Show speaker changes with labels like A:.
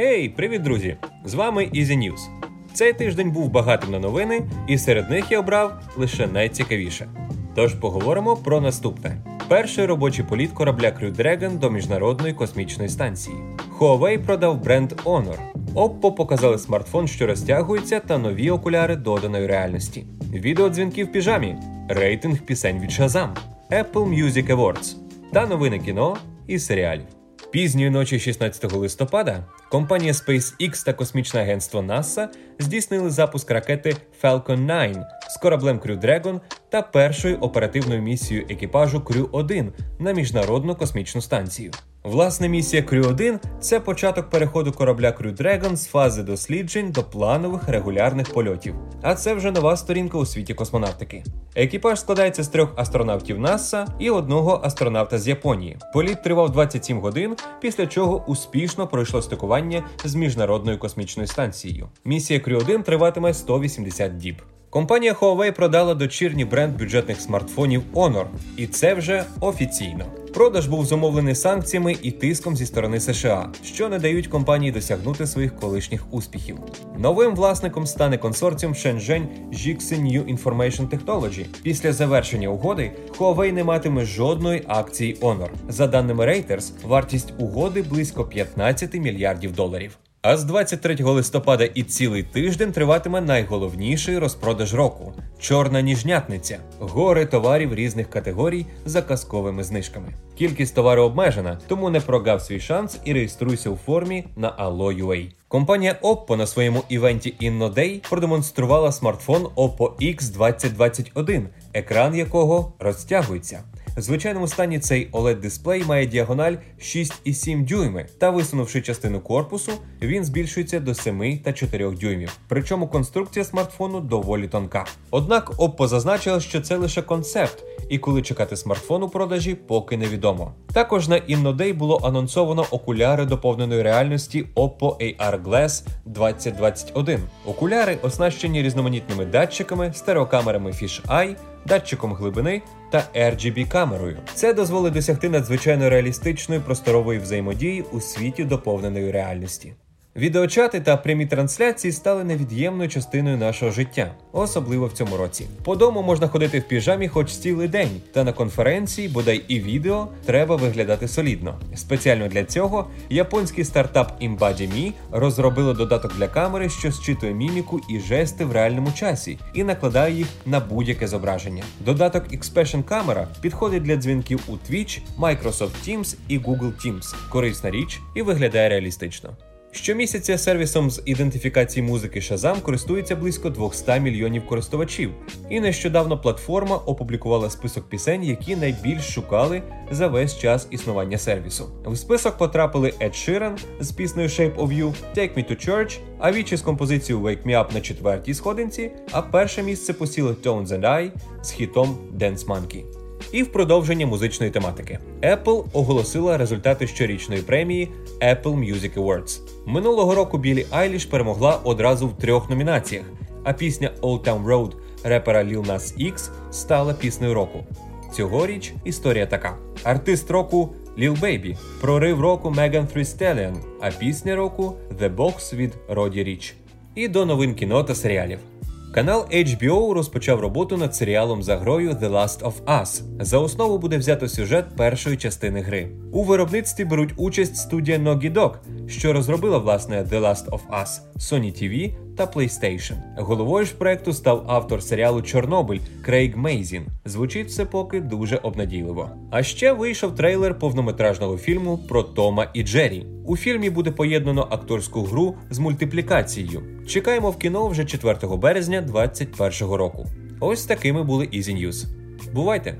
A: Гей, привіт, друзі! З вами Easy News. Цей тиждень був багатим на новини, і серед них я обрав лише найцікавіше. Тож поговоримо про наступне: перший робочий політ корабля Crew Dragon до міжнародної космічної станції. Huawei продав бренд Honor. Oppo показали смартфон, що розтягується, та нові окуляри доданої реальності. Відеодзвінки в піжамі, рейтинг пісень від Shazam, Apple Music Awards та новини кіно і серіалів. Пізньої ночі 16 листопада компанія SpaceX та космічне агентство NASA здійснили запуск ракети Falcon 9 з кораблем Crew Dragon та першою оперативною місією екіпажу Crew 1 на міжнародну космічну станцію. Власне, місія Crew 1 – це початок переходу корабля Crew Dragon з фази досліджень до планових регулярних польотів. А це вже нова сторінка у світі космонавтики. Екіпаж складається з трьох астронавтів НАСА і одного астронавта з Японії. Політ тривав 27 годин, після чого успішно пройшло стикування з міжнародною космічною станцією. Місія Crew 1 триватиме 180 діб. Компанія Huawei продала дочірній бренд бюджетних смартфонів Honor, і це вже офіційно. Продаж був зумовлений санкціями і тиском зі сторони США, що не дають компанії досягнути своїх колишніх успіхів. Новим власником стане консорціум Shenzhen Jixi New Information Technology. Після завершення угоди Huawei не матиме жодної акції Honor. За даними Reuters, вартість угоди близько 15 мільярдів доларів. А з 23 листопада і цілий тиждень триватиме найголовніший розпродаж року чорна ніжнятниця, гори товарів різних категорій за казковими знижками. Кількість товару обмежена, тому не прогав свій шанс і реєструйся у формі на Allo.ua. Компанія Oppo на своєму івенті InnoDay продемонструвала смартфон Oppo X2021, екран якого розтягується. В звичайному стані цей oled дисплей має діагональ 6,7 дюйми, та висунувши частину корпусу, він збільшується до 7 та 4 дюймів. Причому конструкція смартфону доволі тонка. Однак Oppo зазначила, що це лише концепт, і коли чекати смартфон у продажі, поки невідомо. Також на InnoDay було анонсовано окуляри доповненої реальності Oppo AR Glass 2021. Окуляри оснащені різноманітними датчиками, стереокамерами Fisheye, датчиком глибини та RGB камерою. Це дозволить досягти надзвичайно реалістичної просторової взаємодії у світі доповненої реальності. Відеочати та прямі трансляції стали невід'ємною частиною нашого життя, особливо в цьому році. По дому можна ходити в піжамі хоч цілий день, та на конференції, бодай і відео, треба виглядати солідно. Спеціально для цього японський стартап ImbadiMe розробило додаток для камери, що зчитує міміку і жести в реальному часі, і накладає їх на будь-яке зображення. Додаток Expression Camera підходить для дзвінків у Twitch, Microsoft Teams і Google Teams. Корисна річ і виглядає реалістично. Щомісяця сервісом з ідентифікації музики Shazam користується близько 200 мільйонів користувачів, і нещодавно платформа опублікувала список пісень, які найбільш шукали за весь час існування сервісу. В список потрапили Ed Sheeran з піснею Shape of You, Take Me to Church, Avicii з композицією Wake Me Up на четвертій сходинці, а перше місце посіли Tones and I з хітом Dance Monkey. І в продовження музичної тематики Apple оголосила результати щорічної премії Apple Music Awards. Минулого року Білі Айліш перемогла одразу в трьох номінаціях, а пісня Old Town Road репера Lil Nas X стала піснею року. Цьогоріч історія така: артист року Lil Baby, прорив року Megan Thee Stallion, а пісня року The Box від Роді Річ. І до новин кіно та серіалів. Канал HBO розпочав роботу над серіалом за грою The Last of Us. За основу буде взято сюжет першої частини гри. У виробництві беруть участь студія Naughty Dog, що розробила власне The Last of Us, Sony TV та PlayStation. Головою ж проекту став автор серіалу Чорнобиль Крейг Мейзін. Звучить все поки дуже обнадійливо. А ще вийшов трейлер повнометражного фільму про Тома і Джері. У фільмі буде поєднано акторську гру з мультиплікацією. Чекаємо в кіно вже 4 березня 2021 року. Ось такими були Easy News. Бувайте!